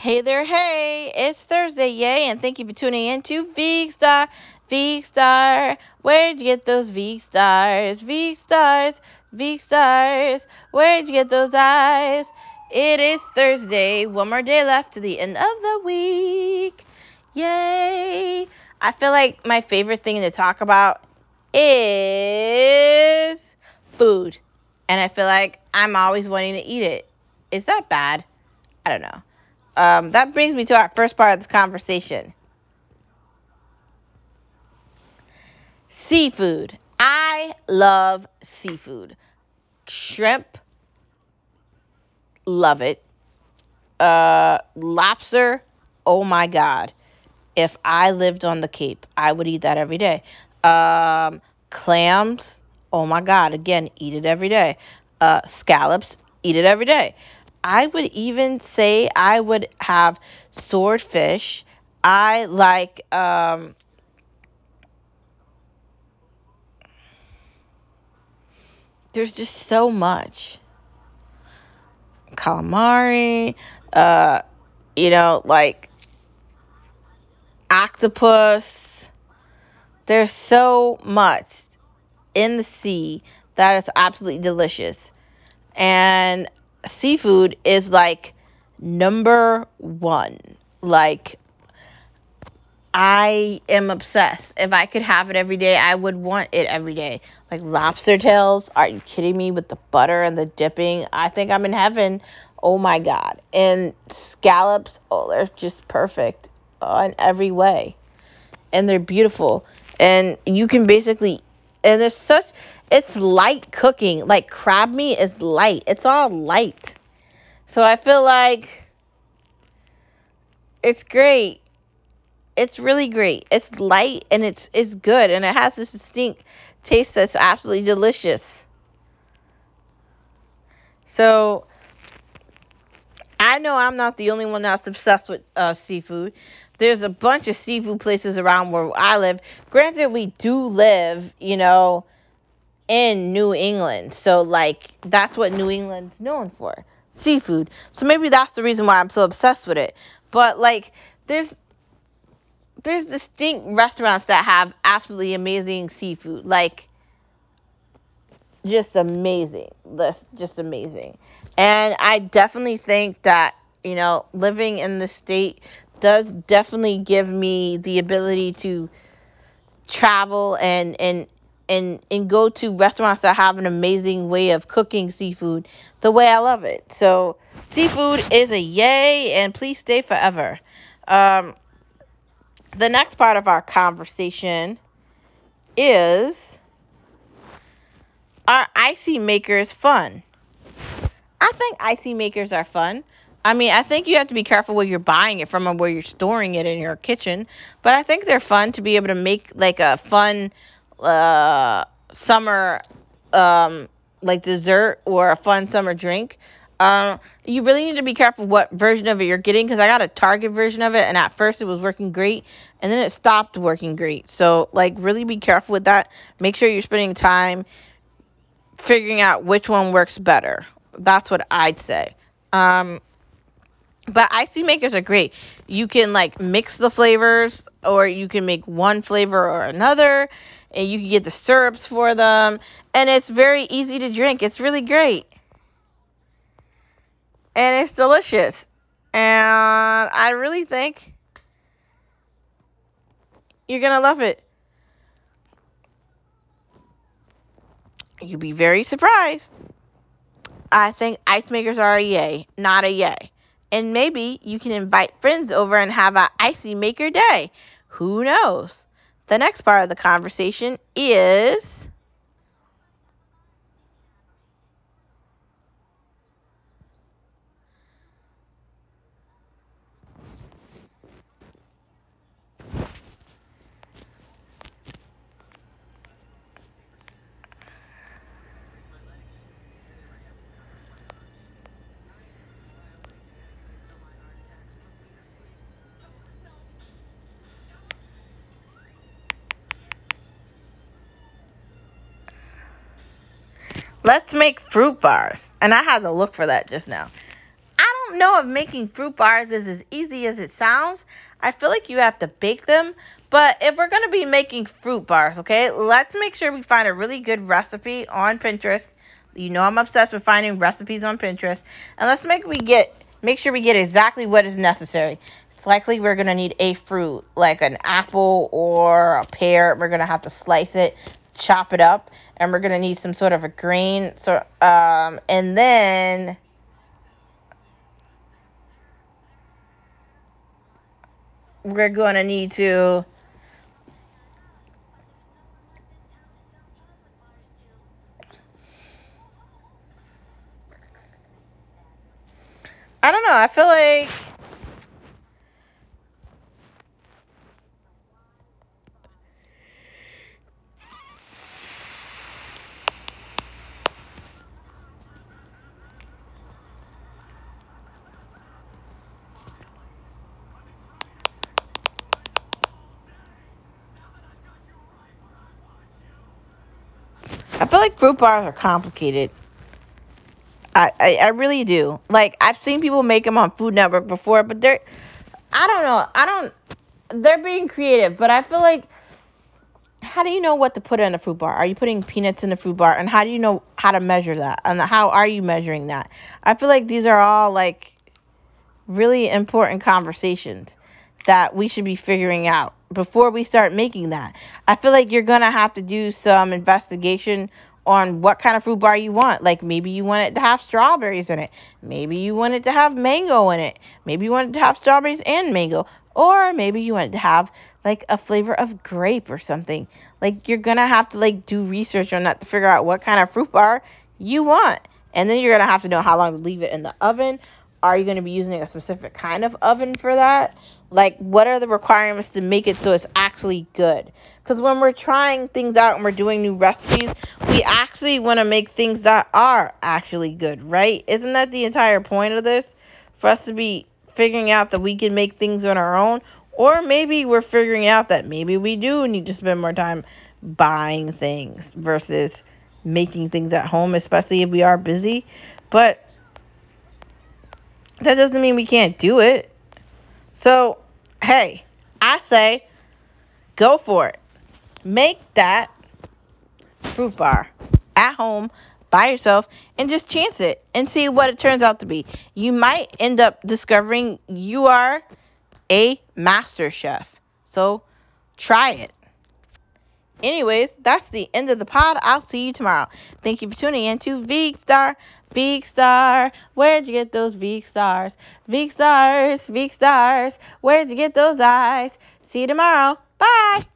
Hey there, hey, it's Thursday, yay, and thank you for tuning in to Veekstar. Veekstar, where'd you get those Veek stars? Veek stars, Veek stars, where'd you get those eyes? It is Thursday, one more day left to the end of the week. Yay! I feel like my favorite thing to talk about is food. And I feel like I'm always wanting to eat it. Is that bad? I don't know. Um, that brings me to our first part of this conversation. Seafood. I love seafood. Shrimp, love it. Uh, lobster, oh my god. If I lived on the Cape, I would eat that every day. Um, clams, oh my god. Again, eat it every day. Uh, scallops, eat it every day. I would even say I would have swordfish. I like um there's just so much. Calamari, uh you know, like octopus. There's so much in the sea that is absolutely delicious. And seafood is like number one. Like, I am obsessed. If I could have it every day, I would want it every day. Like lobster tails, are you kidding me with the butter and the dipping? I think I'm in heaven. Oh my god. And scallops, oh, they're just perfect uh, in every way. And they're beautiful. And you can basically and it's such it's light cooking. Like crab meat is light. It's all light. So I feel like it's great. It's really great. It's light and it's it's good and it has this distinct taste that's absolutely delicious. So I know I'm not the only one that's obsessed with uh, seafood. There's a bunch of seafood places around where I live. Granted, we do live, you know, in New England. So like that's what New England's known for. Seafood. So maybe that's the reason why I'm so obsessed with it. But like there's there's distinct restaurants that have absolutely amazing seafood. Like just amazing. That's just amazing. And I definitely think that, you know, living in the state does definitely give me the ability to travel and and and and go to restaurants that have an amazing way of cooking seafood the way I love it. So seafood is a yay, and please stay forever. Um, the next part of our conversation is are icy makers fun? I think icy makers are fun. I mean, I think you have to be careful where you're buying it from and where you're storing it in your kitchen, but I think they're fun to be able to make like a fun uh, summer um, like dessert or a fun summer drink. Um, you really need to be careful what version of it you're getting because I got a Target version of it and at first it was working great and then it stopped working great. So like really be careful with that. Make sure you're spending time figuring out which one works better. That's what I'd say. Um, but icy makers are great. You can like mix the flavors or you can make one flavor or another and you can get the syrups for them and it's very easy to drink. It's really great. And it's delicious. And I really think you're going to love it. You'll be very surprised. I think ice makers are a yay, not a yay. And maybe you can invite friends over and have an icy maker day. Who knows? The next part of the conversation is let's make fruit bars. And I had to look for that just now. I don't know if making fruit bars is as easy as it sounds. I feel like you have to bake them. But if we're going to be making fruit bars, okay, let's make sure we find a really good recipe on Pinterest. You know I'm obsessed with finding recipes on Pinterest. And let's make we get make sure we get exactly what is necessary. It's likely we're going to need a fruit, like an apple or a pear. We're going to have to slice it, chop it up, and we're going to need some sort of a grain. So um and then we're going to need to I don't know. I feel like like fruit bars are complicated. I, I, I really do. Like I've seen people make them on Food Network before, but they're I don't know. I don't they're being creative, but I feel like how do you know what to put in a fruit bar? Are you putting peanuts in a fruit bar? And how do you know how to measure that? And how are you measuring that? I feel like these are all like really important conversations that we should be figuring out before we start making that. I feel like you're going to have to do some investigation on what kind of fruit bar you want. Like maybe you want it to have strawberries in it. Maybe you want it to have mango in it. Maybe you want it to have strawberries and mango. Or maybe you want it to have like a flavor of grape or something. Like you're to have to like do research on that to figure out what kind of fruit bar you want. And then you're to have to know how long to leave it in the oven. Are you going to be using a specific kind of oven for that? Like, what are the requirements to make it so it's actually good? Because when we're trying things out and we're doing new recipes, we actually want to make things that are actually good, right? Isn't that the entire point of this? For us to be figuring out that we can make things on our own, or maybe we're figuring out that maybe we do need to spend more time buying things versus making things at home, especially if we are busy. But that doesn't mean we can't do it. So, hey, I say go for it. Make that fruit bar at home by yourself and just chance it and see what it turns out to be. You might end up discovering you are a master chef. So, try it. Anyways, that's the end of the pod. I'll see you tomorrow. Thank you for tuning in to Veek Star. Veek Star, where'd you get those Veek stars? Veek stars, Veek stars, where'd you get those eyes? See you tomorrow. Bye.